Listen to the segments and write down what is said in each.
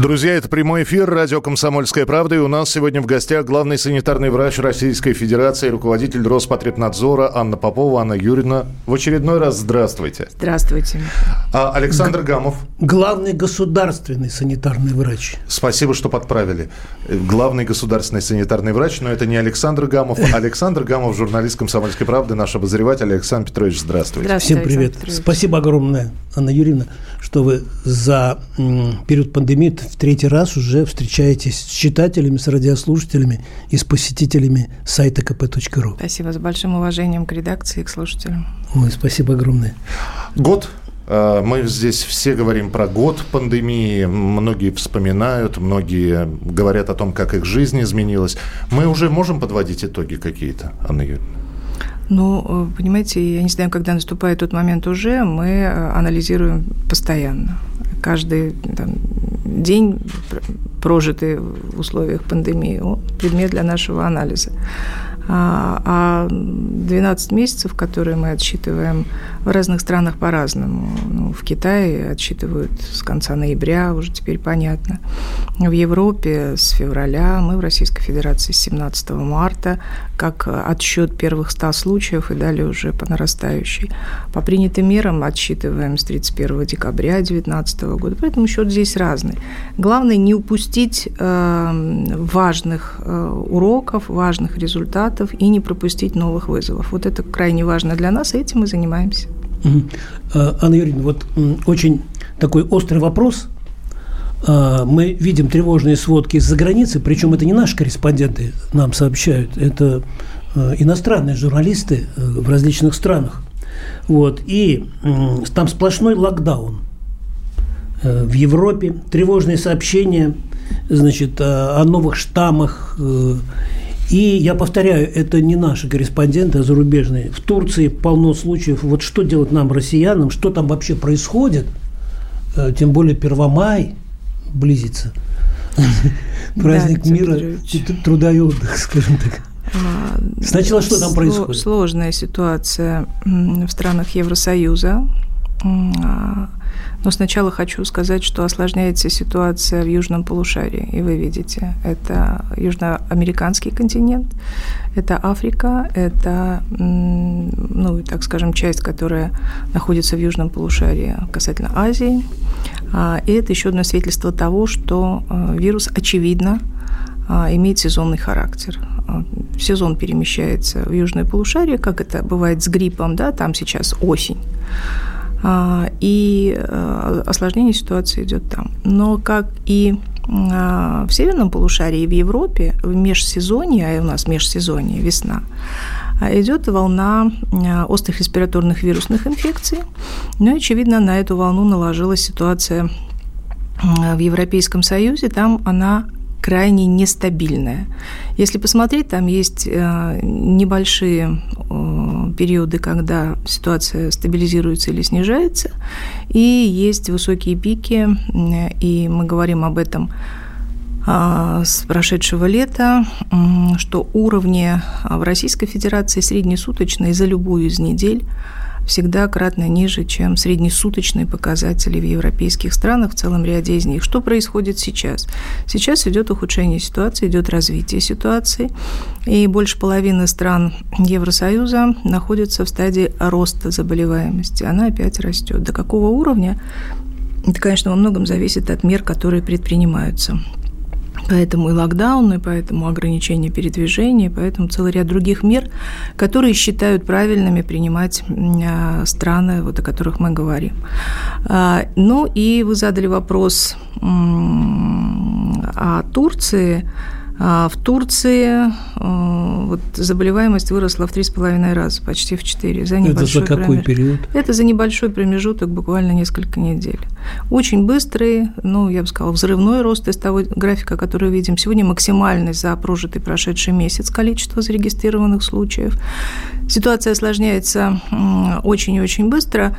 Друзья, это прямой эфир радио «Комсомольская правда». И у нас сегодня в гостях главный санитарный врач Российской Федерации, руководитель Роспотребнадзора Анна Попова. Анна Юрьевна, в очередной раз здравствуйте. Здравствуйте. А Александр Гамов. Главный государственный санитарный врач. Спасибо, что подправили. Главный государственный санитарный врач, но это не Александр Гамов. а Александр Гамов, журналист «Комсомольской правды», наш обозреватель. Александр Петрович, здравствуйте. Всем привет. Спасибо огромное, Анна Юрьевна, что вы за период пандемии в третий раз уже встречаетесь с читателями, с радиослушателями и с посетителями сайта kp.ru. Спасибо с большим уважением к редакции и к слушателям. Ой, спасибо огромное. Год. Э, Мы здесь все говорим про год пандемии. Многие вспоминают, многие говорят о том, как их жизнь изменилась. Мы уже можем подводить итоги какие-то, Анна Юрьевна? Ну, э, понимаете, я не знаю, когда наступает тот момент уже, мы э, анализируем постоянно. Каждый там, день, пр- прожитый в условиях пандемии, он предмет для нашего анализа. А а 12 месяцев, которые мы отсчитываем в разных странах по-разному. Ну, в Китае отсчитывают с конца ноября, уже теперь понятно. В Европе с февраля, мы в Российской Федерации с 17 марта, как отсчет первых 100 случаев и далее уже по нарастающей. По принятым мерам отсчитываем с 31 декабря 2019 года, поэтому счет здесь разный. Главное не упустить э, важных э, уроков, важных результатов и не пропустить новых вызовов. Вот это крайне важно для нас, и этим мы занимаемся. Э, Анна Юрьевна, вот очень такой острый вопрос. Э, Мы видим тревожные сводки из-за границы, причем это не наши корреспонденты нам сообщают, это э, иностранные журналисты э, в различных странах. Вот. И там сплошной локдаун э, в Европе, тревожные сообщения значит, о новых штаммах. И я повторяю, это не наши корреспонденты, а зарубежные. В Турции полно случаев. Вот что делать нам, россиянам, что там вообще происходит, э, тем более Первомай близится. Праздник мира труда и отдыха, скажем так. А, Сначала что там происходит? Сложная ситуация в странах Евросоюза. Но сначала хочу сказать, что осложняется ситуация в южном полушарии. И вы видите, это южноамериканский континент, это Африка, это, ну, так скажем, часть, которая находится в южном полушарии касательно Азии. А, И это еще одно свидетельство того, что э, вирус, очевидно, а, имеет сезонный характер. А, Сезон перемещается в южное полушарие, как это бывает с гриппом, да, там сейчас осень. А, И э, осложнение ситуации идет там. Но как и а, в северном полушарии в Европе в межсезонье, а у нас межсезонье, весна, а, идет волна острых респираторных вирусных инфекций. Ну и, очевидно, на эту волну наложилась ситуация в Европейском Союзе, там она крайне нестабильная. Если посмотреть, там есть э, небольшие э, периоды, когда ситуация стабилизируется или снижается, и есть высокие пики, и мы говорим об этом а, с прошедшего лета, что уровни в Российской Федерации среднесуточные за любую из недель всегда кратно ниже, чем среднесуточные показатели в европейских странах, в целом ряде из них. Что происходит сейчас? Сейчас идет ухудшение ситуации, идет развитие ситуации, и больше половины стран Евросоюза находятся в стадии роста заболеваемости. Она опять растет. До какого уровня? Это, конечно, во многом зависит от мер, которые предпринимаются. Поэтому и локдаун, и поэтому ограничение передвижения, поэтому целый ряд других мер, которые считают правильными принимать а, страны, вот, о которых мы говорим. А, Ну и вы задали вопрос о Турции. А В Турции э, вот, заболеваемость выросла в 3,5 раза, почти в 4. За Это за какой промеж- период? это за небольшой промежуток, буквально несколько недель. Очень быстрый, ну, я бы сказала, взрывной рост из того графика, который видим. Сегодня максимальный за прожитый прошедший месяц количество зарегистрированных случаев. Ситуация осложняется очень и очень быстро,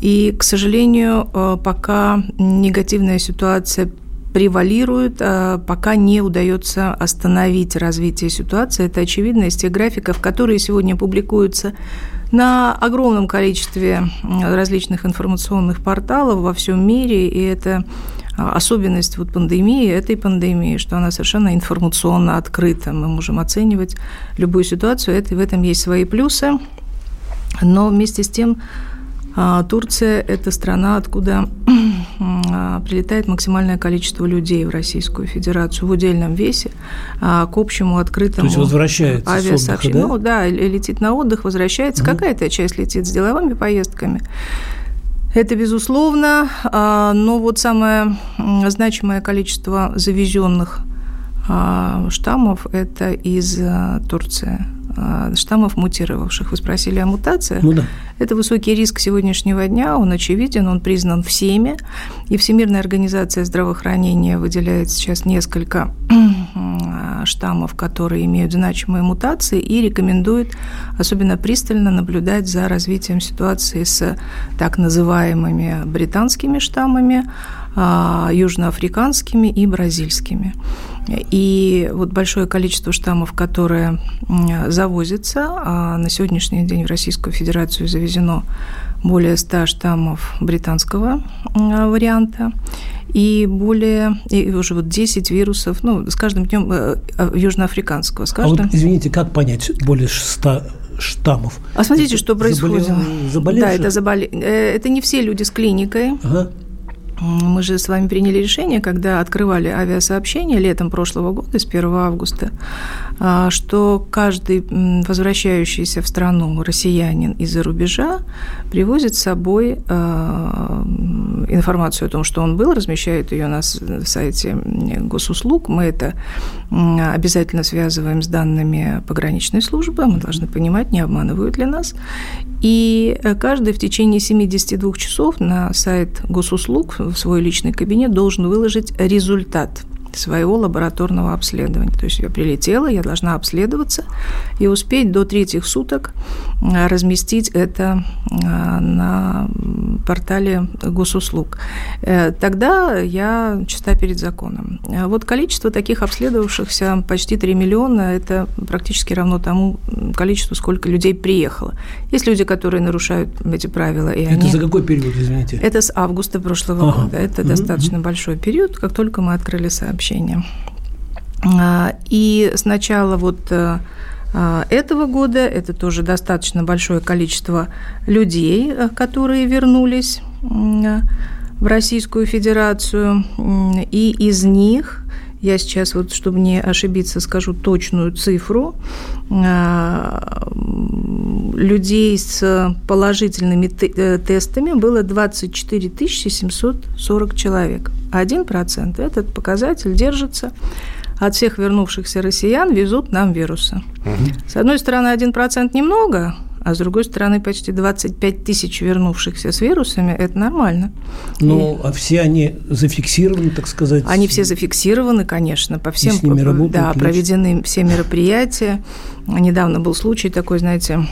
и, к сожалению, э, пока негативная ситуация превалирует, э, пока не удается остановить развитие ситуации. Это очевидно из тех графиков, которые сегодня публикуются на огромном количестве различных информационных порталов во всем мире, и это а, особенность вот пандемии, этой пандемии, что она совершенно информационно открыта. Мы можем оценивать любую ситуацию, это, в этом есть свои плюсы, но вместе с тем Турция – это страна, откуда а, прилетает максимальное количество людей в Российскую Федерацию в удельном весе к общему открытому То есть возвращается авиасообщению. Да? Ну да, летит на отдых, возвращается. Угу. Какая-то часть летит с деловыми поездками. Это безусловно, а, но вот самое значимое количество завезенных а, штаммов – это из а, Турции штаммов мутировавших. Вы спросили о мутациях. Ну да. Это высокий риск сегодняшнего дня, он очевиден, он признан всеми. И Всемирная организация здравоохранения выделяет сейчас несколько штаммов, которые имеют значимые мутации, и рекомендует особенно пристально наблюдать за развитием ситуации с так называемыми британскими штаммами, а, южноафриканскими и бразильскими. И вот большое количество штаммов, которые завозятся, а на сегодняшний день в Российскую Федерацию завезено более 100 штаммов британского варианта и более, и уже вот 10 вирусов, ну, с каждым днем э, э, южноафриканского. С каждым... А вот, извините, как понять более 100 штаммов? А смотрите, это что происходит. Заболев... Да, это, заболе... Э, это не все люди с клиникой. Ага. Мы же с вами приняли решение, когда открывали авиасообщение летом прошлого года, с 1 августа, а, что каждый возвращающийся в страну россиянин из-за рубежа привозит с собой а, информацию о том, что он был, размещает ее на сайте госуслуг. Мы это обязательно связываем с данными пограничной службы. Мы должны понимать, не обманывают ли нас. И каждый в течение 72 часов на сайт госуслуг в свой личный кабинет должен выложить результат своего лабораторного обследования. То есть я прилетела, я должна обследоваться и успеть до третьих суток а, разместить это а, на портале госуслуг. Э, тогда я чиста перед законом. А вот количество таких обследовавшихся почти 3 миллиона, это практически равно тому количеству, сколько людей приехало. Есть люди, которые нарушают эти правила. И это они... за какой период, извините? Это с августа прошлого ага. года. Это угу. достаточно большой период, как только мы открыли сообщение сообщения. А, и с начала вот э, а, этого года это тоже достаточно большое количество людей, э, которые вернулись в Российскую Федерацию, и из них я сейчас вот, чтобы не ошибиться, скажу точную цифру. А, людей с положительными э, тестами было 24 740 человек. 1% этот показатель держится от всех вернувшихся россиян везут нам вирусы. Угу. С одной стороны, 1% немного, а с другой стороны, почти 25 тысяч вернувшихся с вирусами – это нормально. Ну, И... а все они зафиксированы, так сказать? Они все зафиксированы, конечно, по всем… И с ними работают, да, проведены все мероприятия. Недавно был случай такой, знаете,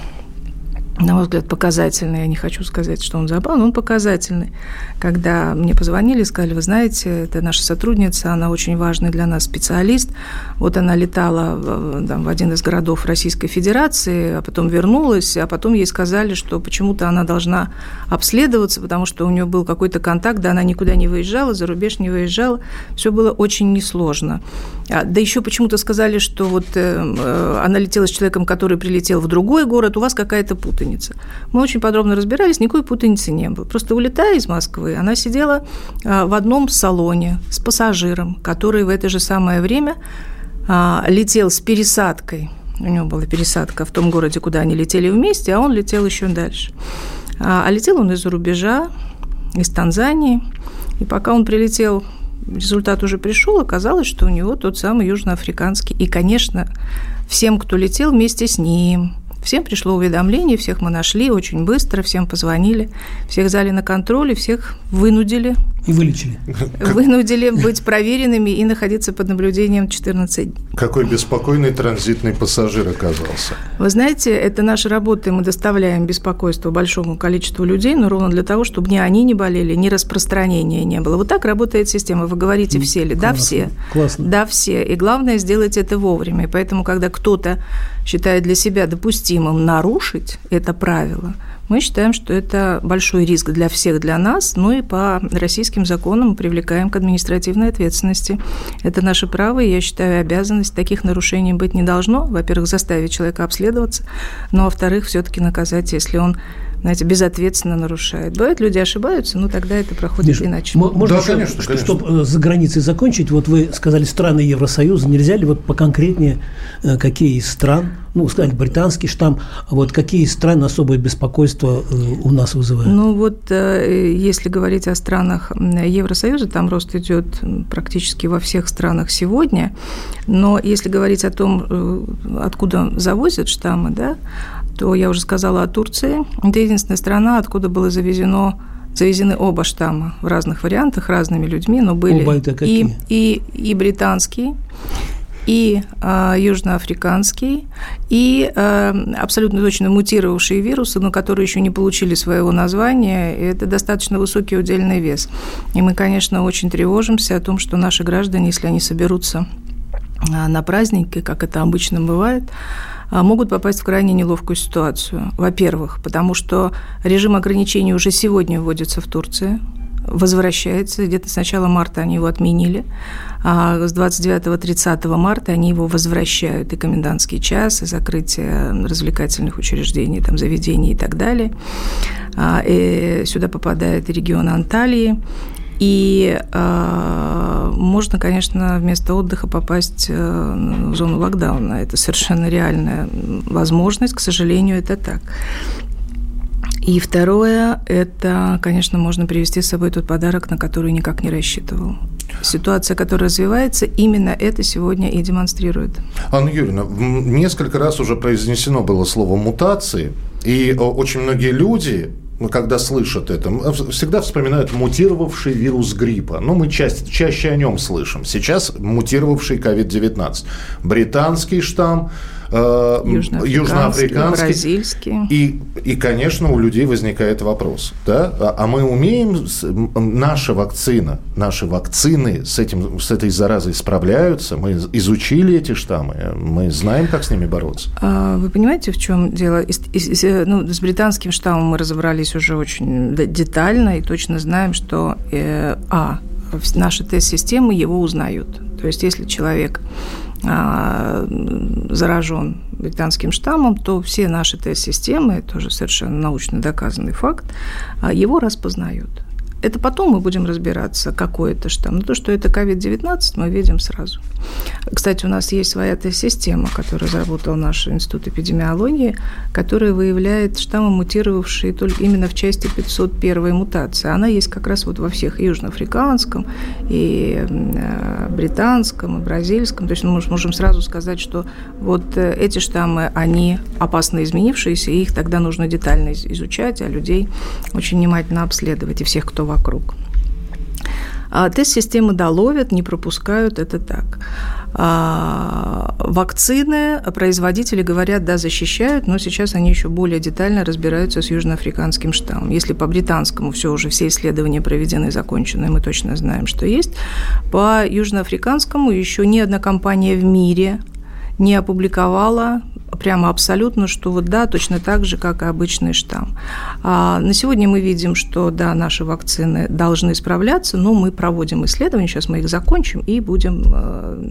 на мой взгляд, показательный. Я не хочу сказать, что он забавный, он показательный. Когда мне позвонили, сказали, вы знаете, это наша сотрудница, она очень важный для нас специалист. Вот она летала там, в один из городов Российской Федерации, а потом вернулась, а потом ей сказали, что почему-то она должна обследоваться, потому что у нее был какой-то контакт, да она никуда не выезжала, за рубеж не выезжала. Все было очень несложно. А, да еще почему-то сказали, что вот э, э, она летела с человеком, который прилетел в другой город, у вас какая-то путаница путаница. Мы очень подробно разбирались, никакой путаницы не было. Просто улетая из Москвы, она сидела а, в одном салоне с пассажиром, который в это же самое время а, летел с пересадкой. У него была пересадка в том городе, куда они летели вместе, а он летел еще дальше. А, а летел он из-за рубежа, из Танзании. И пока он прилетел результат уже пришел, оказалось, что у него тот самый южноафриканский. И, конечно, всем, кто летел вместе с ним, Всем пришло уведомление, всех мы нашли очень быстро, всем позвонили, всех взяли на контроль и всех вынудили И вылечили. Вынудили быть проверенными и находиться под наблюдением 14 дней. Какой беспокойный транзитный пассажир оказался. Вы знаете, это наша работа, и мы доставляем беспокойство большому количеству людей, но ровно для того, чтобы ни они не болели, ни распространения не было. Вот так работает система. Вы говорите, все ли? Да, все. Классно. Да, все. И главное сделать это вовремя. И поэтому, когда кто-то считает для себя допустимым нарушить это правило – мы считаем, что это большой риск для всех, для нас, ну и по российским законам привлекаем к административной ответственности. Это наше право, и я считаю, обязанность таких нарушений быть не должно. Во-первых, заставить человека обследоваться, но, во-вторых, все-таки наказать, если он знаете, безответственно нарушает. Бывает, люди ошибаются, но тогда это проходит Миша, иначе. Можно да, еще, конечно, конечно. чтобы э, за границей закончить, вот вы сказали страны Евросоюза, нельзя ли вот поконкретнее, э, какие из стран, ну, сказали, британский штамм, а вот какие из стран особое беспокойство э, у нас вызывает? Ну, вот если говорить о странах Евросоюза, там рост идет практически во всех странах сегодня, но если говорить о том, откуда завозят штаммы, да, то я уже сказала о Турции. Это единственная страна, откуда было завезено завезены оба штамма в разных вариантах, разными людьми, но были оба это и, и, и британский, и э, южноафриканский, и э, абсолютно точно мутировавшие вирусы, но которые еще не получили своего названия. Это достаточно высокий удельный вес. И мы, конечно, очень тревожимся о том, что наши граждане, если они соберутся на праздники, как это обычно бывает, а, могут попасть в крайне неловкую ситуацию. Во-первых, потому что режим ограничений уже сегодня вводится в Турции, возвращается. Где-то с начала марта они его отменили, а с 29-30 марта они его возвращают. И комендантский час, и закрытие развлекательных учреждений, там, заведений и так далее. А, и сюда попадает регион Анталии. И э, можно, конечно, вместо отдыха попасть э, в зону локдауна. Это совершенно реальная возможность. К сожалению, это так. И второе, это, конечно, можно привести с собой тот подарок, на который никак не рассчитывал. Ситуация, которая развивается, именно это сегодня и демонстрирует. Анна Юрьевна, несколько раз уже произнесено было слово «мутации», и очень многие люди когда слышат это, всегда вспоминают мутировавший вирус гриппа. Ну, мы чаще, чаще о нем слышим. Сейчас мутировавший COVID-19. Британский штамм, э, южноафриканский, бразильский. И, и, конечно, у людей возникает вопрос, да, а, а мы умеем, наша вакцина, наши вакцины с, этим, с этой заразой справляются, мы изучили эти штаммы, мы знаем, как с ними бороться. А вы понимаете, в чем дело? ну, с британским штаммом мы разобрались уже очень детально и точно знаем, что, э, а, наши тест-системы его узнают. То есть, если человек заражен британским штаммом, то все наши тест-системы, тоже совершенно научно доказанный факт, а, его распознают. Это потом мы будем разбираться, какой это штамм. Но то, что это COVID-19, мы видим сразу. Кстати, у нас есть своя тест-система, которую разработал наш институт эпидемиологии, которая выявляет штаммы, мутировавшие только именно в части 501 мутации. Она есть как раз вот во всех южноафриканском, и э, британском, и бразильском. То есть мы можем сразу сказать, что вот э, эти штаммы, они опасно изменившиеся, и их тогда нужно детально изучать, а людей очень внимательно обследовать, и всех, кто вокруг. А тест-системы доловят, не пропускают, это так. А вакцины производители говорят, да, защищают, но сейчас они еще более детально разбираются с южноафриканским штаммом. Если по британскому все уже, все исследования проведены, закончены, мы точно знаем, что есть. По южноафриканскому еще ни одна компания в мире не опубликовала прямо абсолютно, что вот да, точно так же, как и обычный штамм. А на сегодня мы видим, что да, наши вакцины должны справляться, но мы проводим исследования, сейчас мы их закончим и будем э,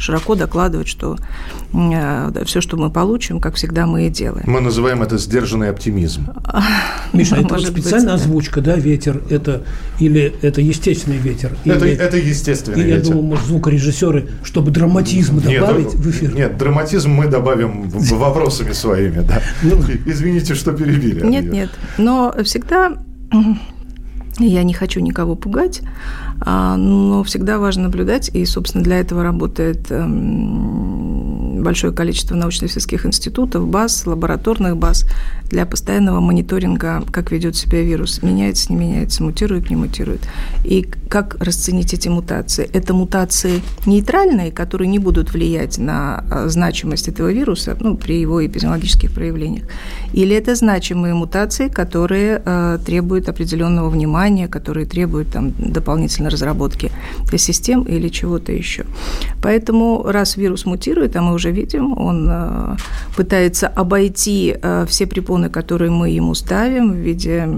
широко докладывать, что э, все, что мы получим, как всегда, мы и делаем. Мы называем это сдержанный оптимизм. Миша, это вот специальная быть, озвучка, да, ветер, это или это естественный ветер? Это, или, это естественный или, ветер. Я думаю, может, звукорежиссеры, чтобы драматизм добавить нет, в эфир. Нет, драматизм мы добавим вопросами своими, да. Ну. Извините, что перебили. Нет, нет, но всегда я не хочу никого пугать, но всегда важно наблюдать, и, собственно, для этого работает эм, большое количество научно-исследовательских институтов, баз, лабораторных баз для постоянного мониторинга, как ведет себя вирус, меняется, не меняется, мутирует, не мутирует. И как расценить эти мутации? Это мутации нейтральные, которые не будут влиять на а, значимость этого вируса ну, при его эпидемиологических проявлениях? Или это значимые мутации, которые э, требуют определенного внимания, которые требуют там, дополнительной разработки систем или чего-то еще? Поэтому раз вирус мутирует, а мы уже видим, он э, пытается обойти э, все препоны, которые мы ему ставим в виде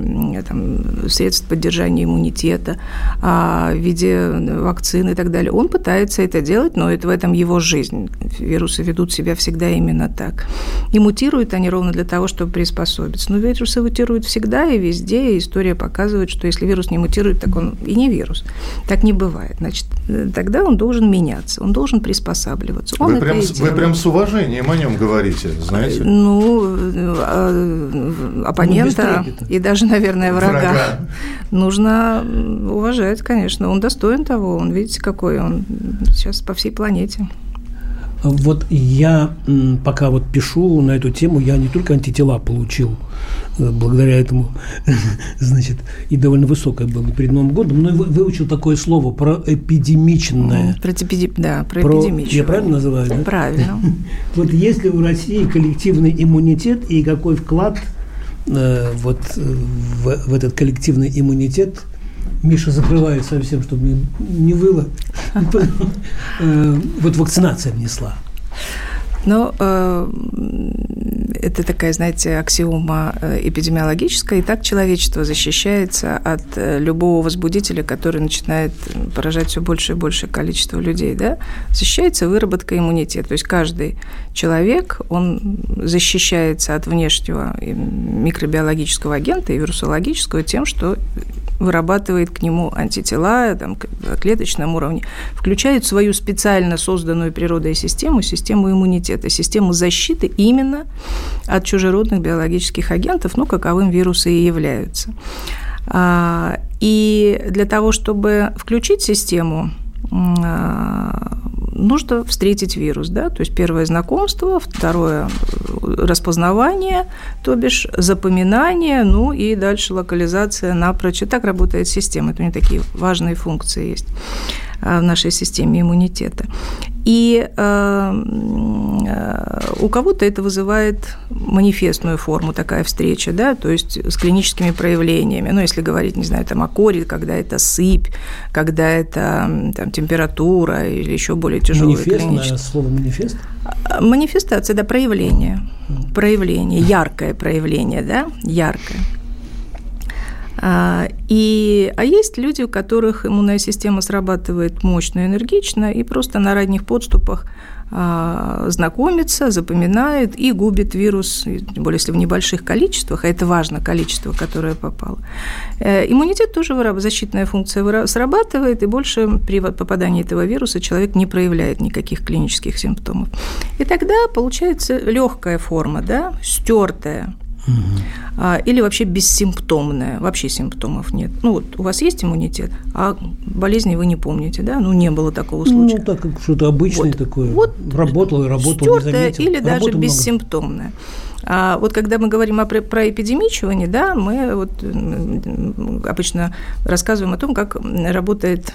там, средств поддержания иммунитета, э, в виде вакцин и так далее. Он пытается это делать, но это в этом его жизнь. Вирусы ведут себя всегда именно так. И мутируют они ровно для того, чтобы приспособиться. Но вирусы мутируют всегда и везде, и история показывает, что если вирус не мутирует, так он и не вирус. Так не бывает. Значит, тогда он должен меняться, он должен приспосабливаться. Он вы, прям, вы прям с уважением о нем говорите, знаете? Ну, а, оппонента ну, и даже, наверное, врага, врага нужно уважать, конечно. Он достоин того, он, видите, какой он сейчас по всей планете. Вот я пока вот пишу на эту тему, я не только антитела получил э, благодаря этому, значит, и довольно высокое было перед Новым годом, но и выучил такое слово про эпидемичное. Про, эпиди... да, про, про эпидемичное. Я правильно называю? Да? Правильно. Вот есть ли у России коллективный иммунитет и какой вклад э, вот в, в этот коллективный иммунитет Миша закрывает совсем, чтобы не, не выло. Э, вот вакцинация внесла. Ну, э, это такая, знаете, аксиома э, эпидемиологическая, и так человечество защищается от любого возбудителя, который начинает поражать все больше и большее количество людей, да, защищается выработка иммунитета. То есть каждый человек, он защищается от внешнего микробиологического агента и вирусологического тем, что вырабатывает к нему антитела там, на клеточном уровне, включает свою специально созданную природой систему, систему иммунитета, систему защиты именно от чужеродных биологических агентов, ну, каковым вирусы и являются. А, и для того, чтобы включить систему, нужно встретить вирус, да, то есть первое знакомство, второе распознавание, то бишь запоминание, ну и дальше локализация напрочь. И так работает система, это у нее такие важные функции есть. Э, в нашей системе иммунитета. И э, э, у кого-то это вызывает манифестную форму, такая встреча, да, то есть с клиническими проявлениями. Ну, если говорить, не знаю, там о коре, когда это сыпь, когда это там, температура или еще более тяжелое Манифестное слово манифест? Манифестация, да, проявление. Проявление, яркое проявление, да, яркое. А, и, а есть люди, у которых иммунная система срабатывает мощно, энергично, и просто на ранних подступах а, знакомится, запоминает и губит вирус, тем более если в небольших количествах, а это важно, количество, которое попало. Э, иммунитет тоже защитная функция срабатывает, и больше при попадании этого вируса человек не проявляет никаких клинических симптомов. И тогда получается легкая форма, да, стертая, угу. или вообще бессимптомная, вообще симптомов нет. Ну вот у вас есть иммунитет, а болезни вы не помните, да? Ну не было такого ну, случая. Ну так что-то обычное вот. такое. Вот работало и работало, не заметил. или даже бессимптомное. Много. А вот когда мы говорим о, про эпидемичивание, да, мы вот обычно рассказываем о том, как работает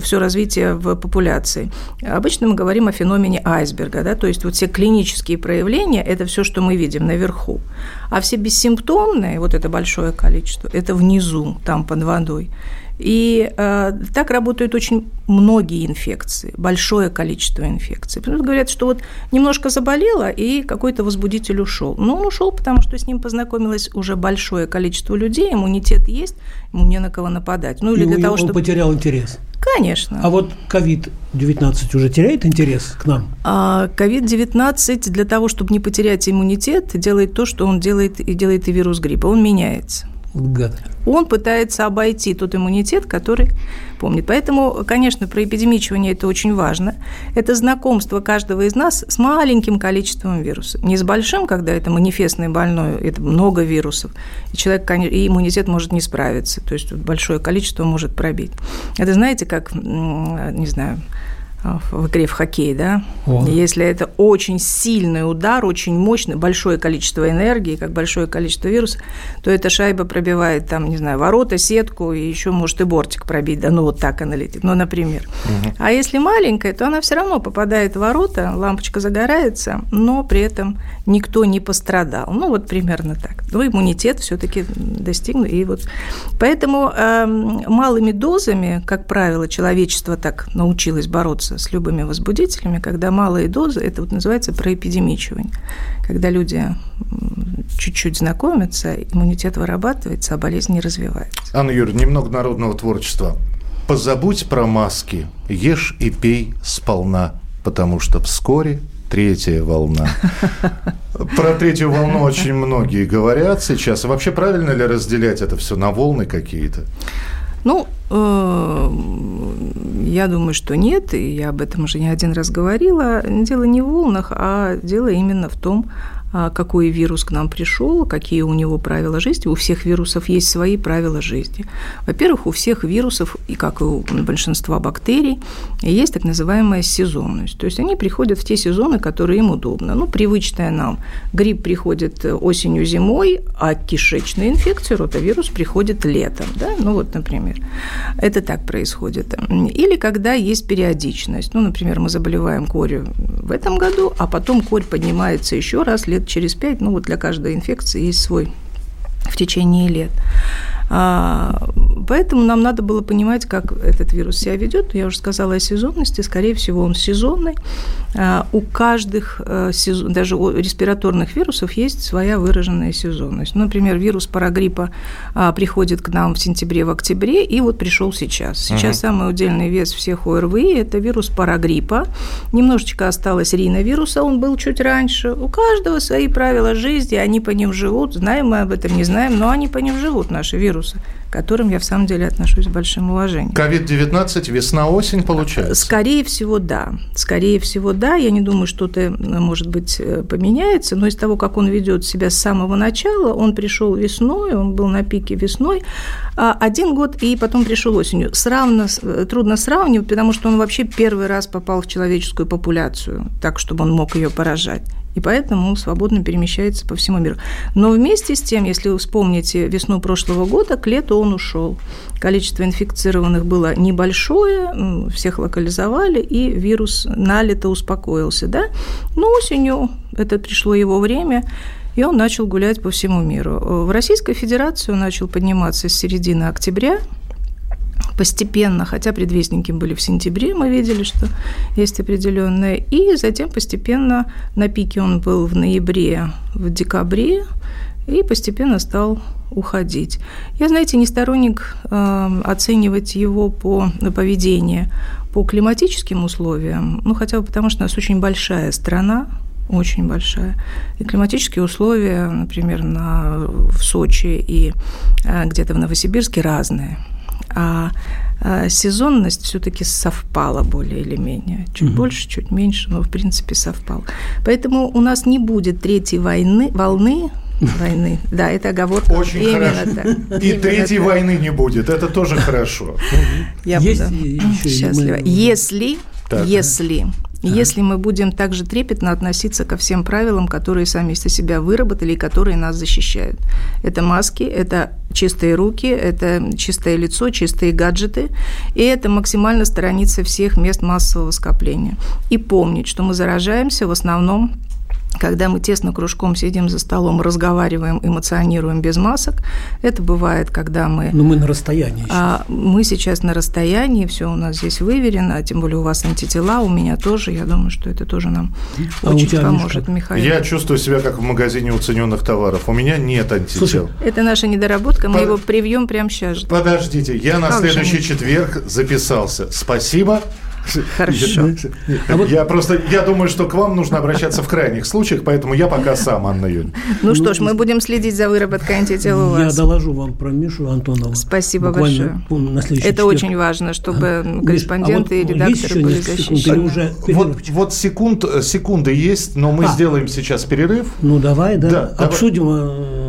все развитие в популяции. Обычно мы говорим о феномене айсберга, да, то есть вот все клинические проявления – это все, что мы видим наверху, а все бессимптомные, вот это большое количество, это внизу, там под водой. И э, так работают очень многие инфекции, большое количество инфекций. Потому что говорят, что вот немножко заболело, и какой-то возбудитель ушел. Но он ушел, потому что с ним познакомилось уже большое количество людей, иммунитет есть, ему не на кого нападать. Ну, или и для того, он чтобы... потерял интерес. Конечно. А вот COVID-19 уже теряет интерес к нам? А COVID-19 для того, чтобы не потерять иммунитет, делает то, что он делает и делает и вирус гриппа. Он меняется. Гад. Он пытается обойти тот иммунитет, который помнит. Поэтому, конечно, про эпидемичивание это очень важно. Это знакомство каждого из нас с маленьким количеством вирусов. Не с большим, когда это манифестный больной, это много вирусов, и человек, и иммунитет может не справиться, то есть большое количество может пробить. Это знаете, как, не знаю, в игре в хоккей, да. О. Если это очень сильный удар, очень мощный, большое количество энергии, как большое количество вируса, то эта шайба пробивает там, не знаю, ворота, сетку и еще может и бортик пробить, да, ну вот так она летит, ну, например. Угу. А если маленькая, то она все равно попадает в ворота, лампочка загорается, но при этом никто не пострадал. Ну, вот примерно так. Но иммунитет все-таки достигнут. И вот поэтому э, малыми дозами, как правило, человечество так научилось бороться с любыми возбудителями, когда малые дозы, это вот называется проэпидемичивание, когда люди чуть-чуть знакомятся, иммунитет вырабатывается, а болезнь не развивается. Анна Юрьевна, немного народного творчества. Позабудь про маски, ешь и пей сполна, потому что вскоре третья волна. Про третью волну очень многие говорят сейчас. Вообще правильно ли разделять это все на волны какие-то? Ну, я думаю, что нет, и я об этом уже не один раз говорила. Дело не в волнах, а дело именно в том, какой вирус к нам пришел, какие у него правила жизни. У всех вирусов есть свои правила жизни. Во-первых, у всех вирусов, и как и у большинства бактерий, есть так называемая сезонность. То есть они приходят в те сезоны, которые им удобно. Ну, привычная нам. Грипп приходит осенью, зимой, а кишечная инфекция, ротавирус приходит летом. Да? Ну, вот, например. Это так происходит. Или когда есть периодичность. Ну, например, мы заболеваем корью в этом году, а потом корь поднимается еще раз лет лет через пять, ну вот для каждой инфекции есть свой в течение лет. А, поэтому нам надо было понимать, как этот вирус себя ведет. Я уже сказала о сезонности. Скорее всего, он сезонный. А, у каждых, э, даже у респираторных вирусов, есть своя выраженная сезонность. Например, вирус парагриппа а, приходит к нам в сентябре, в октябре, и вот пришел сейчас. Сейчас угу. самый удельный вес всех ОРВИ – это вирус парагриппа. Немножечко осталось риновируса, он был чуть раньше. У каждого свои правила жизни, они по ним живут. Знаем мы об этом, не знаем, но они по ним живут, наши вирусы к которым я в самом деле отношусь с большим уважением. COVID-19 весна-осень получается? Скорее всего, да. Скорее всего, да. Я не думаю, что-то, может быть, э, поменяется, но из того, как он ведет себя с самого начала, он пришел весной, он был на пике весной, один год и потом пришел осенью. Сравно, э, трудно сравнивать, потому что он вообще первый раз попал в человеческую популяцию, так, чтобы он мог ее поражать и поэтому он свободно перемещается по всему миру. Но вместе с тем, если вы вспомните весну прошлого года, к лету он ушел. Количество инфицированных было небольшое, всех локализовали, и вирус на лето успокоился. Да? Но осенью это пришло его время, и он начал гулять по всему миру. В Российской Федерации он начал подниматься с середины октября, постепенно, хотя предвестники были в сентябре, мы видели, что есть определенное, и затем постепенно на пике он был в ноябре, в декабре, и постепенно стал уходить. Я, знаете, не сторонник э, оценивать его по поведению по климатическим условиям, ну, хотя бы потому, что у нас очень большая страна, очень большая. И климатические условия, например, на, в Сочи и э, где-то в Новосибирске разные а, а сезонность все-таки совпала более или менее. Чуть угу. больше, чуть меньше, но в принципе совпало. Поэтому у нас не будет третьей войны, волны войны. Да, это оговорка. Очень Именно хорошо. Так. И Именно третьей так. войны не будет. Это тоже хорошо. Я буду счастлива. Если, если если мы будем также трепетно относиться ко всем правилам, которые сами из себя выработали и которые нас защищают. Это маски, это чистые руки, это чистое лицо, чистые гаджеты, и это максимально сторониться всех мест массового скопления. И помнить, что мы заражаемся в основном когда мы тесно кружком сидим за столом, разговариваем, эмоционируем без масок. Это бывает, когда мы... Но мы на расстоянии. А, мы сейчас на расстоянии, все у нас здесь выверено, а тем более у вас антитела, у меня тоже. Я думаю, что это тоже нам а очень поможет, Михаил. Я чувствую себя как в магазине уцененных товаров. У меня нет антител. Слушай, это наша недоработка, мы по... его привьем прямо сейчас. Подождите, я на как следующий же? четверг записался. Спасибо. Хорошо. А вот... Я просто, я думаю, что к вам нужно обращаться в крайних случаях, поэтому я пока сам, Анна Юрьевна. Ну что ж, мы будем следить за выработкой антител у вас. Я доложу вам про Мишу Антонова. Спасибо большое. Это очень важно, чтобы корреспонденты и редакторы были защищены. Вот секунд, секунды есть, но мы а. сделаем сейчас перерыв. Ну давай, да. Обсудим э,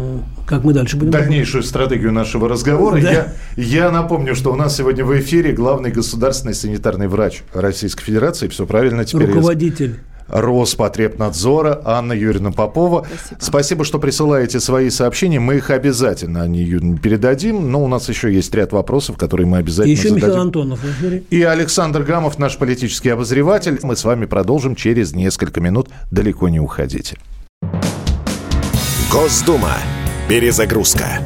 как мы дальше будем... Дальнейшую стратегию нашего разговора. Да. Я, я напомню, что у нас сегодня в эфире главный государственный санитарный врач Российской Федерации. Все правильно теперь. Руководитель. Роспотребнадзора Анна Юрьевна Попова. Спасибо. Спасибо, что присылаете свои сообщения. Мы их обязательно Анне Юрьевне передадим. Но у нас еще есть ряд вопросов, которые мы обязательно И еще зададим. Михаил Антонов в эфире. И Александр Гамов, наш политический обозреватель. Мы с вами продолжим через несколько минут. Далеко не уходите. Госдума. Перезагрузка.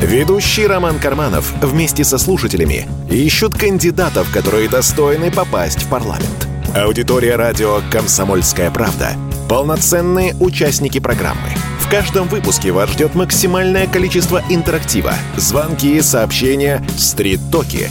Ведущий Роман Карманов вместе со слушателями ищут кандидатов, которые достойны попасть в парламент. Аудитория радио «Комсомольская правда» — полноценные участники программы. В каждом выпуске вас ждет максимальное количество интерактива, звонки, сообщения, стрит-токи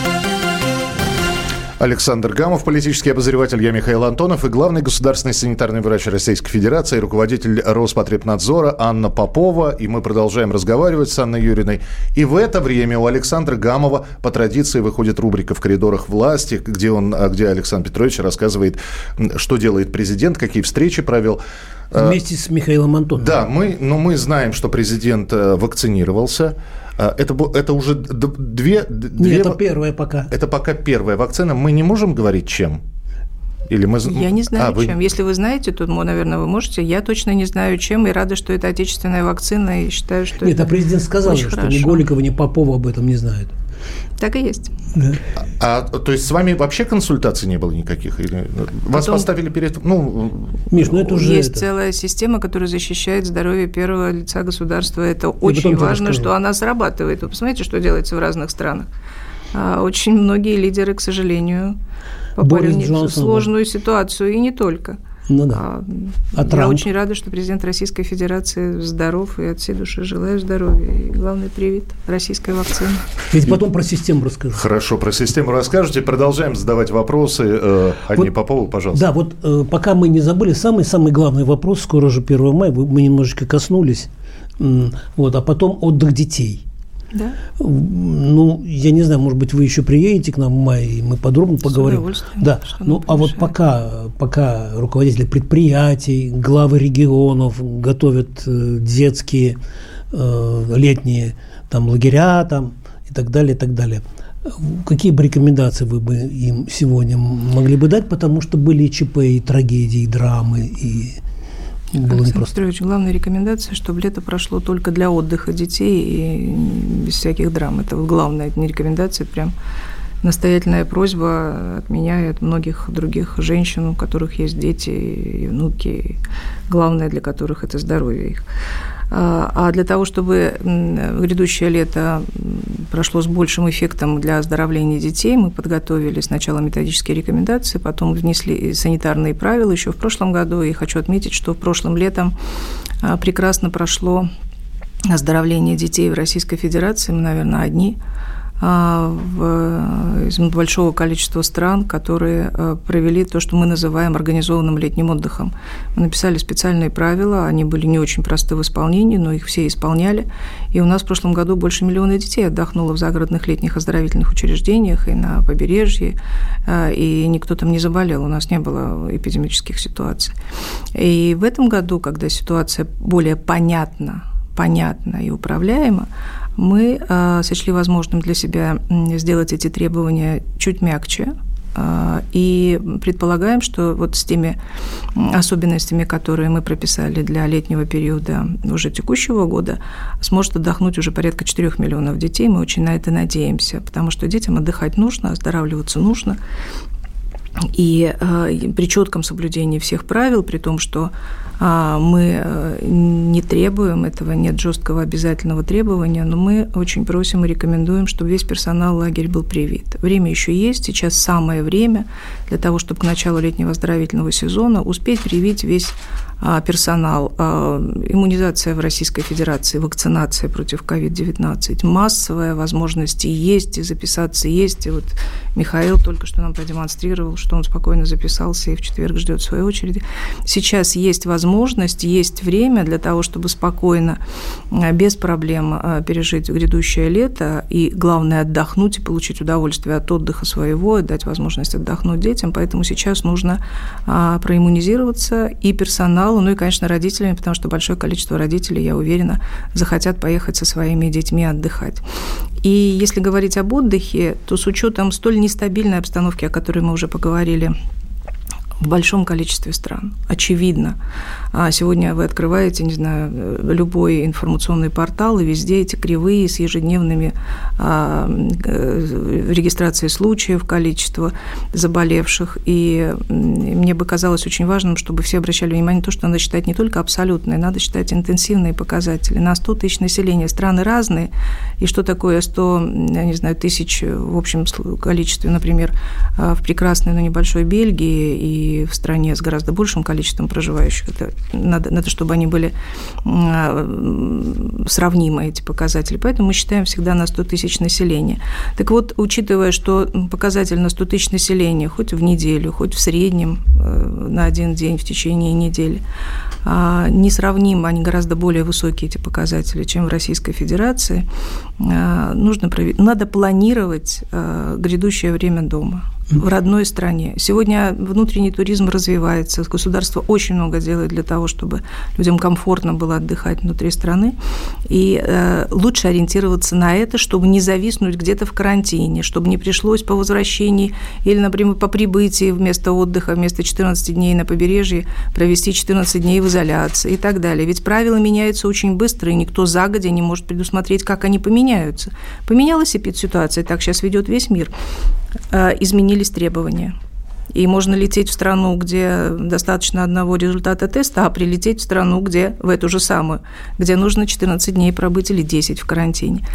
Александр Гамов, политический обозреватель, я Михаил Антонов и главный государственный санитарный врач Российской Федерации, руководитель Роспотребнадзора Анна Попова. И мы продолжаем разговаривать с Анной Юриной. И в это время у Александра Гамова по традиции выходит рубрика «В коридорах власти», где, он, а, где Александр Петрович рассказывает, что делает президент, какие встречи провел. Э, Вместе с Михаилом Антоновым. Да, мы, но мы знаем, что президент э, вакцинировался. Э, это, это уже две, две... Нет, это первая пока. Это пока первая вакцина. Мы не можем говорить, чем? Или мы... Я не знаю, а, вы... чем. Если вы знаете, то, наверное, вы можете. Я точно не знаю, чем, и рада, что это отечественная вакцина, и считаю, что Нет, это а президент сказал, что хорошо. ни Голикова, ни Попова об этом не знают. Так и есть. Да. А, то есть с вами вообще консультаций не было никаких? Или вас Потом... поставили перед... Ну, Миш, ну это уже... Есть это... целая система, которая защищает здоровье первого лица государства. Это И очень важно, что она срабатывает. Вы посмотрите, что делается в разных странах. А, очень многие лидеры, к сожалению, попали в сложную ситуацию, и не только. Ну да. А, а я очень рада, что президент Российской Федерации здоров и от всей души желаю здоровья. И главный привет российской вакцины. Ведь потом про систему расскажу. Хорошо, про систему расскажете. Продолжаем задавать вопросы. Э, Одни вот, Попова, пожалуйста. Да, вот э, пока мы не забыли, самый-самый главный вопрос, скоро же 1 мая, мы немножечко коснулись, вот, а потом отдых детей – да? Ну, я не знаю, может быть, вы еще приедете к нам в мае, и мы подробно С поговорим. Да. Ну, а вот пока, пока руководители предприятий, главы регионов готовят э, детские э, летние там лагеря там и так далее, и так далее. Какие бы рекомендации вы бы им сегодня могли бы дать, потому что были и ЧП, и трагедии, и драмы, и было Александр непросто. Петрович, главная рекомендация, чтобы лето прошло только для отдыха детей и без всяких драм. Это вот главная, это не рекомендация, это прям настоятельная просьба от меня и от многих других женщин, у которых есть дети и внуки, главное для которых это здоровье их. А, а для того, чтобы грядущее лето прошло с большим эффектом для оздоровления детей, мы подготовили сначала методические рекомендации, потом внесли санитарные правила еще в прошлом году. И хочу отметить, что в прошлом летом а, прекрасно прошло оздоровление детей в Российской Федерации. Мы, наверное, одни в, из большого количества стран, которые а, провели то, что мы называем организованным летним отдыхом. Мы написали специальные правила, они были не очень просты в исполнении, но их все исполняли. И у нас в прошлом году больше миллиона детей отдохнуло в загородных летних оздоровительных учреждениях и на побережье, а, и никто там не заболел, у нас не было эпидемических ситуаций. И в этом году, когда ситуация более понятна, понятна и управляема, мы э, сочли возможным для себя сделать эти требования чуть мягче, э, и предполагаем, что вот с теми особенностями, которые мы прописали для летнего периода уже текущего года, сможет отдохнуть уже порядка 4 миллионов детей. Мы очень на это надеемся, потому что детям отдыхать нужно, оздоравливаться нужно. И э, при четком соблюдении всех правил, при том, что э, мы э, не требуем этого, нет жесткого обязательного требования, но мы очень просим и рекомендуем, чтобы весь персонал лагеря был привит. Время еще есть, сейчас самое время для того, чтобы к началу летнего оздоровительного сезона успеть привить весь а, персонал, а, иммунизация в Российской Федерации, вакцинация против COVID-19, массовая возможность есть, и записаться есть. И вот Михаил только что нам продемонстрировал, что он спокойно записался и в четверг ждет своей очереди. Сейчас есть возможность, есть время для того, чтобы спокойно, а, без проблем пережить грядущее лето и, главное, отдохнуть и получить удовольствие от отдыха своего, и дать возможность отдохнуть детям. Поэтому сейчас нужно проиммунизироваться и персонал персоналу, ну и, конечно, родителями, потому что большое количество родителей, я уверена, захотят поехать со своими детьми отдыхать. И если говорить об отдыхе, то с учетом столь нестабильной обстановки, о которой мы уже поговорили в большом количестве стран, очевидно. А сегодня вы открываете, не знаю, любой информационный портал, и везде эти кривые с ежедневными а, э, регистрацией случаев, количество заболевших. И мне бы казалось очень важным, чтобы все обращали внимание на то, что надо считать не только абсолютные, надо считать интенсивные показатели. На 100 тысяч населения страны разные, и что такое 100, я не знаю, тысяч в общем количестве, например, а, в прекрасной, но небольшой Бельгии и в стране с гораздо большим количеством проживающих. Это надо, надо чтобы они были сравнимы, эти показатели. Поэтому мы считаем всегда на 100 тысяч населения. Так вот, учитывая, что показатель на 100 тысяч населения хоть в неделю, хоть в среднем э, на один день в течение недели, а, несравнимо, они гораздо более высокие, эти показатели, чем в Российской Федерации, а, нужно, надо планировать грядущее время дома в родной стране. Сегодня внутренний туризм развивается, государство очень много делает для того, чтобы людям комфортно было отдыхать внутри страны, и э, лучше ориентироваться на это, чтобы не зависнуть где-то в карантине, чтобы не пришлось по возвращении или, например, по прибытии вместо отдыха, вместо 14 дней на побережье провести 14 дней в изоляции и так далее. Ведь правила меняются очень быстро, и никто загодя не может предусмотреть, как они поменяются. Поменялась эпидситуация, так сейчас ведет весь мир. Э, изменились требования. И можно лететь в страну, где достаточно одного результата теста, а прилететь в страну, где в эту же самую, где нужно 14 дней пробыть или 10 в карантине.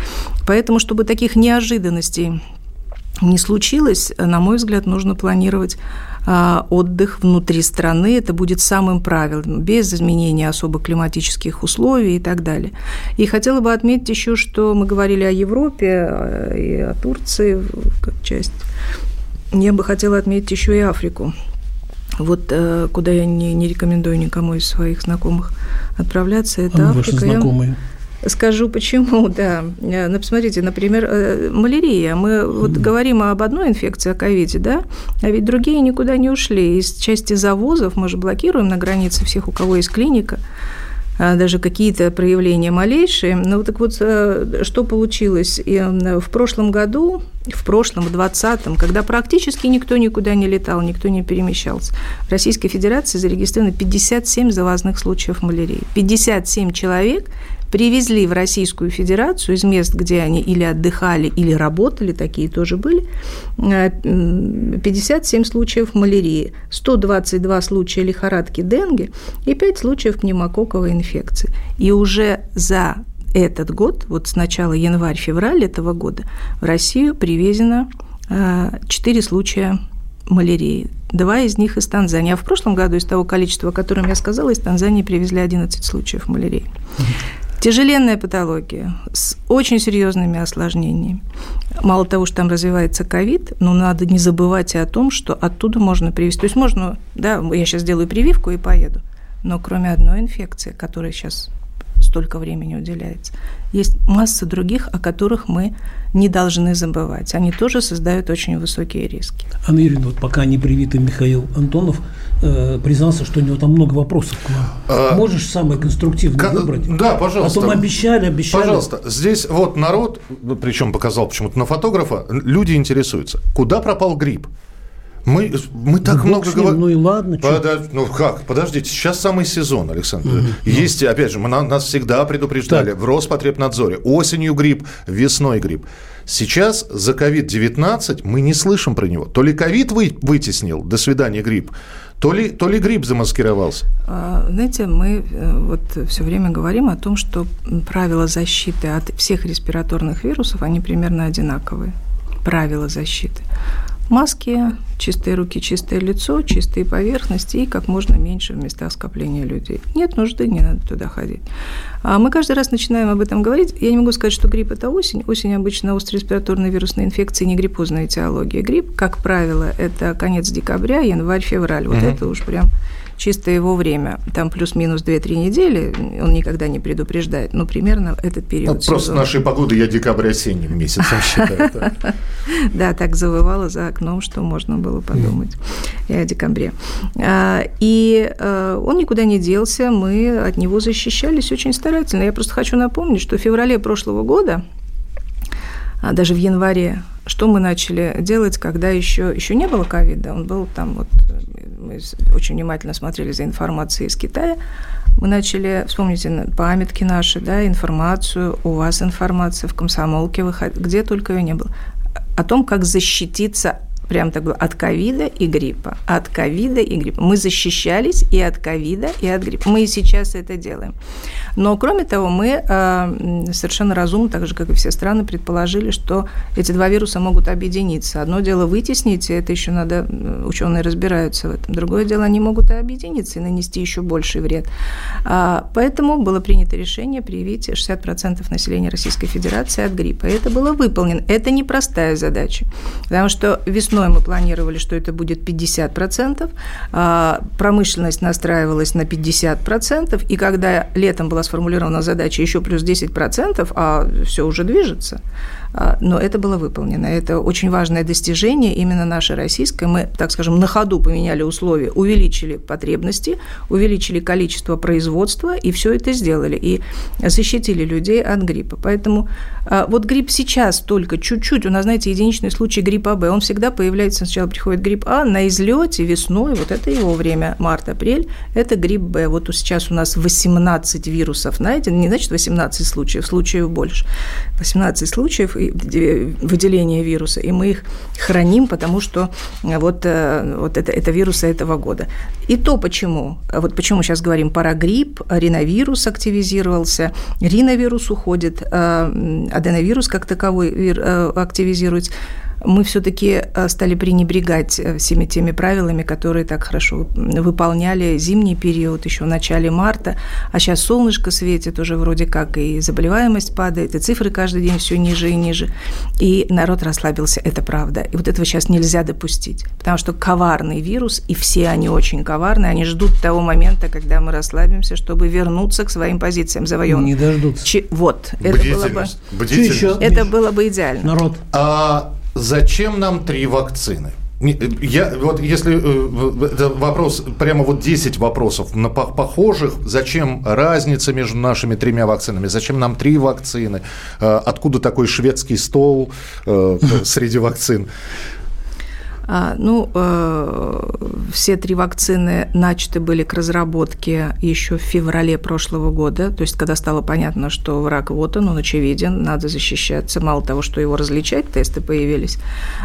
Поэтому, чтобы таких неожиданностей не случилось, на мой взгляд, нужно планировать отдых внутри страны. Это будет самым правильным, без изменения особо климатических условий и так далее. И хотела бы отметить еще, что мы говорили о Европе а, и о Турции как часть. Я бы хотела отметить еще и Африку. Вот э, куда я не, не рекомендую никому из своих знакомых отправляться, это а Африка. Ваши знакомые? Я Скажу почему, да. Э, ну, посмотрите, например, э, малярия. Мы вот говорим об одной инфекции, о ковиде, да, а ведь другие никуда не ушли. Из части завозов мы же блокируем на границе всех, у кого есть клиника. А, даже какие-то проявления малейшие. Ну, так вот, э, что получилось? И в прошлом году, в прошлом, в 2020, когда практически никто никуда не летал, никто не перемещался, в Российской Федерации зарегистрировано 57 завозных случаев малярии. 57 человек привезли в Российскую Федерацию из мест, где они или отдыхали, или работали, такие тоже были, 57 э, случаев малярии, 122 случая лихорадки денге и 5 случаев пневмококковой инфекции. И уже за этот год, вот с начала январь-февраль этого года, в Россию привезено 4 э, случая малярии. Два из них из Танзании. А в прошлом году из того количества, о котором я сказала, из Танзании привезли 11 случаев малярии. Тяжеленная патология с очень серьезными осложнениями. Мало того, что там развивается ковид, но надо не забывать и о том, что оттуда можно привести. То есть можно, да, я сейчас сделаю прививку и поеду, но кроме одной инфекции, которая сейчас столько времени уделяется. Есть масса других, о которых мы не должны забывать. Они тоже создают очень высокие риски. Анна Юрьевна, вот пока не привитый Михаил Антонов э, признался, что у него там много вопросов к вам. А, Можешь самое конструктивное к- выбрать? Да, пожалуйста. Потом обещали, обещали. Пожалуйста. Здесь вот народ, причем показал почему-то на фотографа, люди интересуются. Куда пропал грипп? Мы, мы так ну, много говорим. Ну и ладно. Подож... Ну как? Подождите, сейчас самый сезон, Александр. Угу. Есть, опять же, мы, нас всегда предупреждали так. в Роспотребнадзоре. Осенью грипп, весной грипп. Сейчас за COVID-19 мы не слышим про него. То ли ковид вы, вытеснил, до свидания, грипп, то ли, то ли грипп замаскировался? А, знаете, мы э, вот все время говорим о том, что правила защиты от всех респираторных вирусов, они примерно одинаковые. Правила защиты. Маски, чистые руки, чистое лицо, чистые поверхности и как можно меньше в местах скопления людей. Нет нужды, не надо туда ходить. А мы каждый раз начинаем об этом говорить. Я не могу сказать, что грипп – это осень. Осень обычно острые респираторные вирусные инфекции, не гриппозная этиология. Грипп, как правило, это конец декабря, январь, февраль. Вот угу. это уж прям чисто его время, там плюс-минус 2-3 недели, он никогда не предупреждает, но примерно этот период. Ну, просто нашей погоды я декабрь осенним месяцем считаю. Да, так завывало за окном, что можно было подумать и о декабре. А, и э, он никуда не делся, мы от него защищались очень старательно. Я просто хочу напомнить, что в феврале прошлого года даже в январе, что мы начали делать, когда еще, еще не было ковида, он был там вот, мы очень внимательно смотрели за информацией из Китая, мы начали, вспомните памятки наши, да, информацию, у вас информация в комсомолке, где только ее не было, о том, как защититься прям так было, от ковида и гриппа. От ковида и гриппа. Мы защищались и от ковида, и от гриппа. Мы и сейчас это делаем. Но, кроме того, мы э, совершенно разумно, так же, как и все страны, предположили, что эти два вируса могут объединиться. Одно дело вытеснить, и это еще надо, ученые разбираются в этом. Другое дело, они могут и объединиться и нанести еще больший вред. А, поэтому было принято решение привить 60% населения Российской Федерации от гриппа. И это было выполнено. Это непростая задача, потому что весной мы планировали, что это будет 50%, а промышленность настраивалась на 50%, и когда летом была сформулирована задача еще плюс 10%, а все уже движется, но это было выполнено. Это очень важное достижение, именно наше российское. Мы, так скажем, на ходу поменяли условия, увеличили потребности, увеличили количество производства, и все это сделали, и защитили людей от гриппа. Поэтому а, вот грипп сейчас только чуть-чуть, у нас, знаете, единичный случай гриппа Б, он всегда появляется, сначала приходит грипп А, на излете весной, вот это его время, март-апрель, это грипп Б. Вот сейчас у нас 18 вирусов найдено, не значит 18 случаев, случаев больше. 18 случаев, и выделения вируса, и мы их храним, потому что э, вот, э, вот это, это вирусы этого года. И то почему? Вот почему сейчас говорим парагрипп, риновирус активизировался, риновирус уходит, э, аденовирус как таковой активизируется мы все-таки э, стали пренебрегать э, всеми теми правилами, которые так хорошо выполняли зимний период, еще в начале марта, а сейчас солнышко светит, уже вроде как и заболеваемость падает, и цифры каждый день все ниже и ниже, и народ расслабился, это правда. И вот этого сейчас нельзя допустить, потому что коварный вирус, и все они очень коварные, они ждут того момента, когда мы расслабимся, чтобы вернуться к своим позициям завоеванным. Не дождутся. Ч- вот, это было бы, Бдительность. это было бы идеально. Народ. А зачем нам три вакцины? Я, вот если э, это вопрос, прямо вот 10 вопросов на похожих, зачем разница между нашими тремя вакцинами, зачем нам три вакцины, э, откуда такой шведский стол э, среди вакцин? А, ну, э, все три вакцины начаты были к разработке еще в феврале прошлого года, то есть когда стало понятно, что враг вот он, он очевиден, надо защищаться. Мало того, что его различать, тесты появились,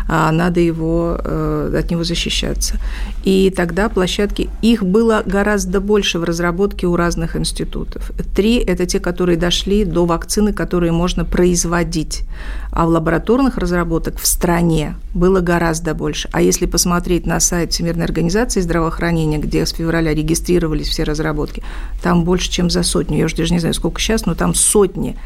а надо его, э, от него защищаться. И тогда площадки, их было гораздо больше в разработке у разных институтов. Три – это те, которые дошли до вакцины, которые можно производить. А в лабораторных разработок в стране было гораздо больше. А если посмотреть на сайт Всемирной организации здравоохранения, где с февраля регистрировались все разработки, там больше, чем за сотню. Я уже даже не знаю, сколько сейчас, но там сотни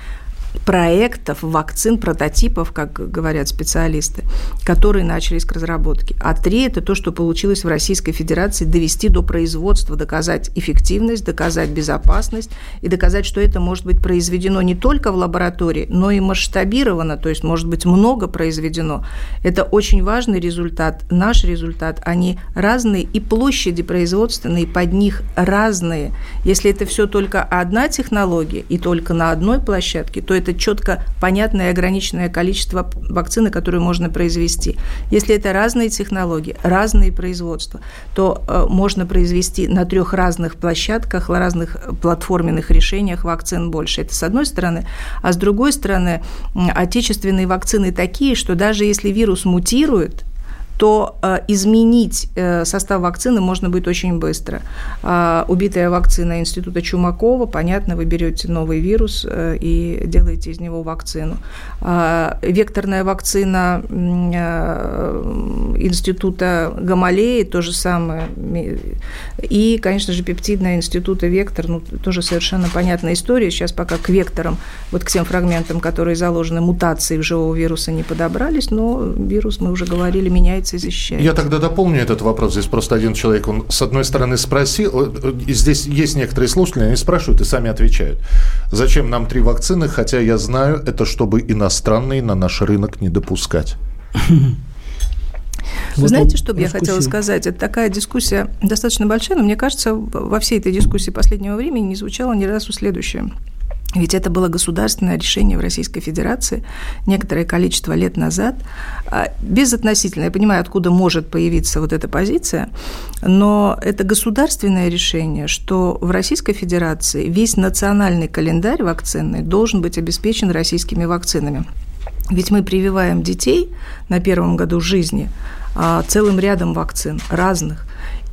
проектов, вакцин, прототипов, как говорят специалисты, которые начались к разработке. А три – это то, что получилось в Российской Федерации довести до производства, доказать эффективность, доказать безопасность и доказать, что это может быть произведено не только в лаборатории, но и масштабировано, то есть может быть много произведено. Это очень важный результат. Наш результат, они разные, и площади производственные под них разные. Если это все только одна технология и только на одной площадке, то это это четко понятное и ограниченное количество вакцины, которую можно произвести. Если это разные технологии, разные производства, то э, можно произвести на трех разных площадках, на разных платформенных решениях вакцин больше. Это с одной стороны. А с другой стороны, отечественные вакцины такие, что даже если вирус мутирует, то э, изменить э, состав вакцины можно будет очень быстро. Э, убитая вакцина Института Чумакова, понятно, вы берете новый вирус и делаете из него вакцину. Векторная вакцина Института Гамалеи, то же самое. И, конечно же, пептидная Института Вектор, ну, тоже совершенно понятная история. Сейчас пока к векторам, вот к тем фрагментам, которые заложены мутации в живого вируса, не подобрались, но вирус, мы уже говорили, меняется и защищается. Я тогда дополню этот вопрос. Здесь просто один человек, он с одной стороны спросил, здесь есть некоторые слушатели, они спрашивают и сами отвечают. Зачем нам три вакцины, хотя я знаю, это чтобы иностранные на наш рынок не допускать. Вы знаете, что бы я хотела сказать? Это такая дискуссия достаточно большая, но мне кажется, во всей этой дискуссии последнего времени не звучало ни разу следующее. Ведь это было государственное решение в Российской Федерации некоторое количество лет назад. А, безотносительно, я понимаю, откуда может появиться вот эта позиция, но это государственное решение, что в Российской Федерации весь национальный календарь вакцинный должен быть обеспечен российскими вакцинами. Ведь мы прививаем детей на первом году жизни а, целым рядом вакцин разных.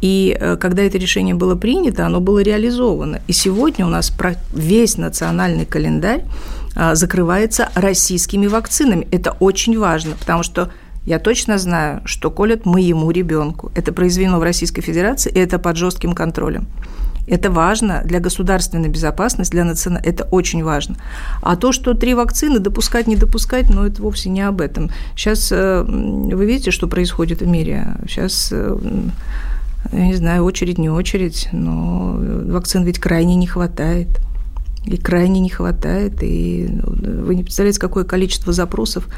И э, когда это решение было принято, оно было реализовано. И сегодня у нас весь национальный календарь а, закрывается российскими вакцинами. Это очень важно, потому что я точно знаю, что колят моему ребенку. Это произведено в Российской Федерации, и это под жестким контролем. Это важно для государственной безопасности, для национальной. Это очень важно. А то, что три вакцины допускать, не допускать, ну, это вовсе не об этом. Сейчас э, вы видите, что происходит в мире. Сейчас э, я не знаю, очередь, не очередь, но вакцин ведь крайне не хватает. И крайне не хватает. И ну, вы не представляете, какое количество запросов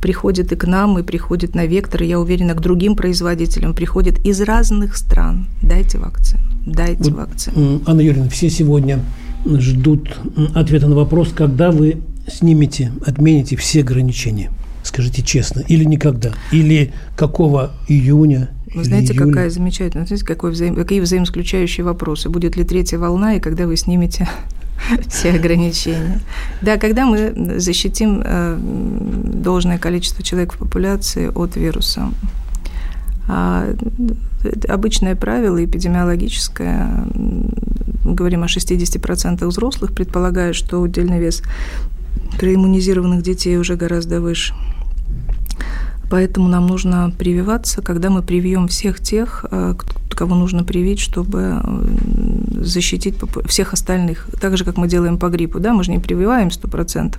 приходит и к нам, и приходит на вектор, и я уверена, к другим производителям, приходит из разных стран. Дайте вакцину, дайте вот, вакцину. Анна Юрьевна, все сегодня ждут ответа на вопрос, когда вы снимете, отмените все ограничения. Скажите честно, или никогда, или какого июня, вы знаете, июля. какая замечательная, знаете, какой взаим, какие взаимосключающие вопросы. Будет ли третья волна, и когда вы снимете все ограничения. Да, когда мы защитим э, должное количество человек в популяции от вируса. А, обычное правило эпидемиологическое, мы говорим о 60% взрослых, предполагая, что удельный вес проиммунизированных детей уже гораздо выше. Поэтому нам нужно прививаться, когда мы привьем всех тех, э, кого нужно привить, чтобы защитить всех остальных. Так же, как мы делаем по гриппу. Да, мы же не прививаем 100%.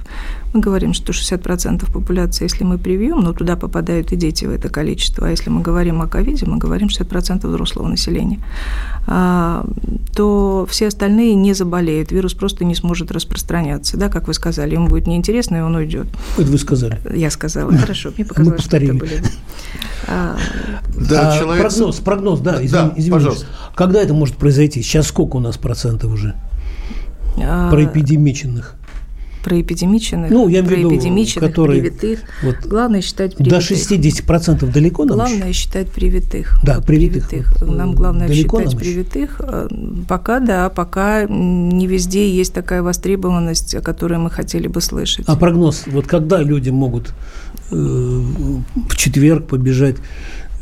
Мы говорим, что 60% популяции, если мы привьем, но туда попадают и дети в это количество. А если мы говорим о ковиде, мы говорим 60% взрослого населения. А, то все остальные не заболеют. Вирус просто не сможет распространяться. Да, как вы сказали, ему будет неинтересно, и он уйдет. Это вы сказали. Я сказала. Хорошо, мне показалось, что это были а, да, а, человек... Прогноз, прогноз, да, извини, да извините. Пожалуйста. Когда это может произойти? Сейчас сколько у нас процентов уже а... проэпидемиченных? проэпидемиченных, ну, я проэпидемиченных, которые, привитых. Вот, главное считать привитых. До 60% далеко нам Главное еще? считать привитых. Да, привитых. привитых. Нам главное далеко считать нам привитых. Э, пока, да, пока не везде есть такая востребованность, о которой мы хотели бы слышать. А прогноз, вот когда люди могут в четверг побежать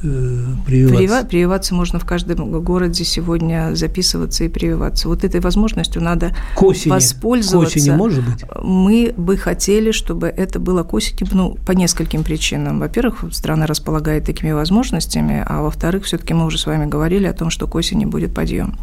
Э, прививаться? Прививаться можно в каждом городе сегодня записываться и прививаться. Вот этой возможностью надо к осени, воспользоваться. К осени может быть? Мы бы хотели, чтобы это было к осени, ну, по нескольким причинам. Во-первых, страна располагает такими возможностями, а во-вторых, все-таки мы уже с вами говорили о том, что к осени будет подъем.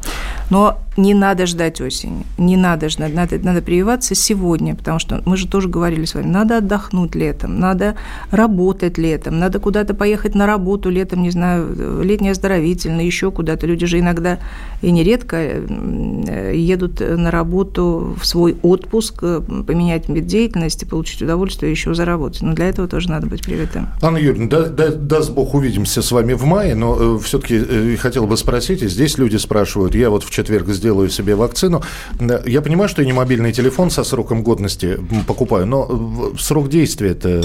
Но не надо ждать осени, не надо ждать, надо, надо прививаться сегодня, потому что мы же тоже говорили с вами, надо отдохнуть летом, надо работать летом, надо куда-то поехать на работу летом, не знаю, летний оздоровительный, еще куда-то. Люди же иногда и нередко э, едут на работу в свой отпуск, э, поменять вид деятельности, получить удовольствие, еще заработать. Но для этого тоже надо быть привитым. Анна Юрьевна, да, да, даст Бог, увидимся с вами в мае, но э, все-таки хотел бы спросить, и здесь люди спрашивают, я вот в четверг сделаю себе вакцину. Я понимаю, что я не мобильный телефон со сроком годности покупаю, но срок действия это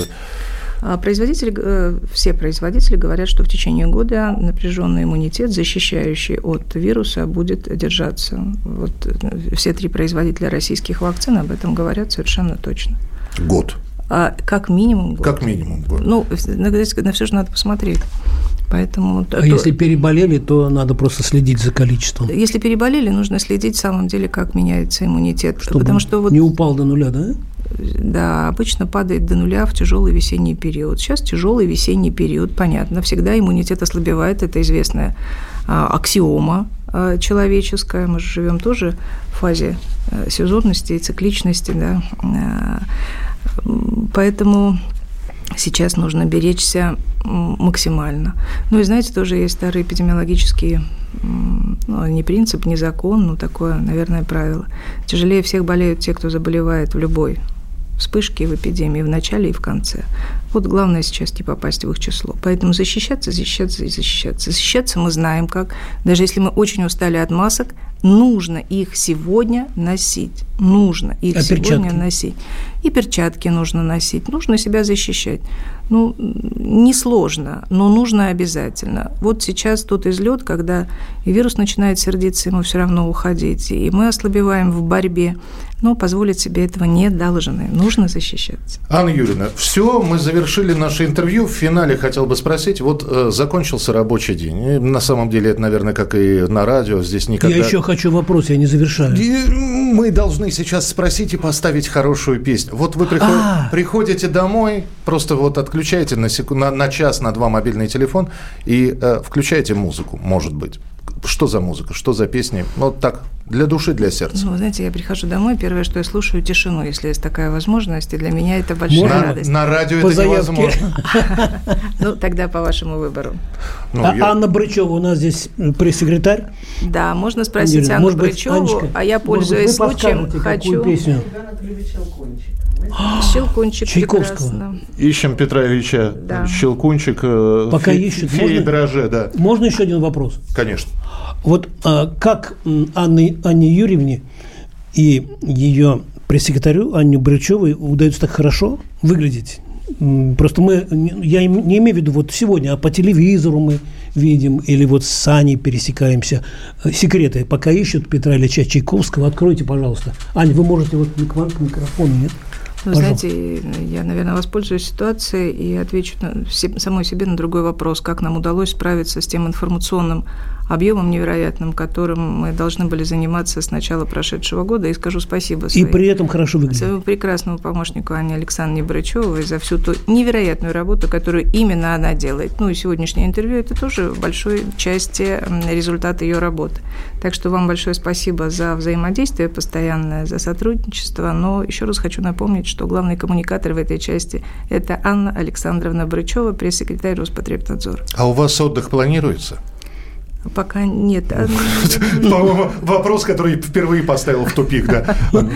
а производители, э, все производители говорят, что в течение года напряженный иммунитет, защищающий от вируса, будет держаться. Вот э, все три производителя российских вакцин об этом говорят совершенно точно. Год. А, как минимум год. Как минимум год. Ну, на, на все же надо посмотреть. Поэтому, а то, если переболели, то надо просто следить за количеством. Если переболели, нужно следить в самом деле, как меняется иммунитет. Чтобы потому что вот, не упал до нуля, да? Да, обычно падает до нуля в тяжелый весенний период. Сейчас тяжелый весенний период, понятно. Всегда иммунитет ослабевает, это известная а, аксиома а, человеческая. Мы же живем тоже в фазе а, сезонности и цикличности, да. Поэтому сейчас нужно беречься максимально. Ну и знаете, тоже есть старые эпидемиологические, ну, не принцип, не закон, но такое, наверное, правило. Тяжелее всех болеют те, кто заболевает в любой вспышки в эпидемии в начале и в конце. Вот главное сейчас не попасть в их число. Поэтому защищаться, защищаться и защищаться. Защищаться мы знаем как. Даже если мы очень устали от масок, нужно их сегодня носить. Нужно их а сегодня перчатки? носить. И перчатки нужно носить. Нужно себя защищать. Ну, несложно, но нужно обязательно. Вот сейчас тот излет, когда вирус начинает сердиться, ему все равно уходить, и мы ослабеваем в борьбе но позволить себе этого не должны. Нужно защищаться. Анна Юрьевна, все, мы завершили наше интервью. В финале хотел бы спросить, вот э, закончился рабочий день. И на самом деле это, наверное, как и на радио, здесь никогда... Я еще хочу вопрос, я не завершаю. И мы должны сейчас спросить и поставить хорошую песню. Вот вы приход... А. приходите домой, просто вот отключаете на, секу... на, на час, на два мобильный телефон и э, включаете музыку, может быть. Что за музыка, что за песни? Вот так, для души, для сердца. Ну, знаете, я прихожу домой, первое, что я слушаю, тишину, если есть такая возможность, и для меня это большая на, радость. На радио по это заявке. невозможно. Ну, тогда по вашему выбору. Ну, а Анна Брычева у нас здесь пресс-секретарь. Да, можно спросить Анну Брычеву, а я, пользуясь случаем, хочу... песню? Щелкунчик Чайковского. Прекрасно. Ищем Петра Ильича. Да. Щелкунчик. Э, Пока фе- ищут. Феи можно, дроже, да. Можно еще один вопрос? Конечно. Вот а, как Анне, Анне Юрьевне и ее пресс-секретарю Анне Брючевой удается так хорошо выглядеть? Просто мы, я не имею в виду вот сегодня, а по телевизору мы видим, или вот с Аней пересекаемся. Секреты пока ищут Петра Ильича Чайковского. Откройте, пожалуйста. Аня, вы можете вот к микрофону, нет? Вы знаете, я, наверное, воспользуюсь ситуацией и отвечу на, самой себе на другой вопрос, как нам удалось справиться с тем информационным объемом невероятным, которым мы должны были заниматься с начала прошедшего года. И скажу спасибо своей, И при этом хорошо выглядит. своему прекрасному помощнику Анне Александровне Брачевой за всю ту невероятную работу, которую именно она делает. Ну и сегодняшнее интервью – это тоже в большой части результат ее работы. Так что вам большое спасибо за взаимодействие постоянное, за сотрудничество. Но еще раз хочу напомнить, что главный коммуникатор в этой части – это Анна Александровна Брычева, пресс-секретарь Роспотребнадзора. А у вас отдых планируется? Пока нет. По-моему, вопрос, который впервые поставил в тупик, да.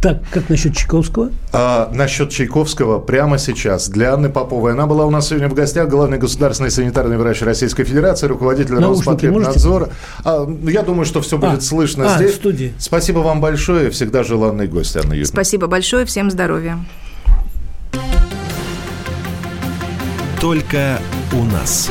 Так, как насчет Чайковского? А, насчет Чайковского прямо сейчас для Анны Поповой. Она была у нас сегодня в гостях, главный государственный санитарный врач Российской Федерации, руководитель Роспотребнадзора. А, я думаю, что все будет а, слышно а, здесь. В студии. Спасибо вам большое. Всегда желанный гость, Анна Юрьевна. Спасибо большое. Всем здоровья. Только у нас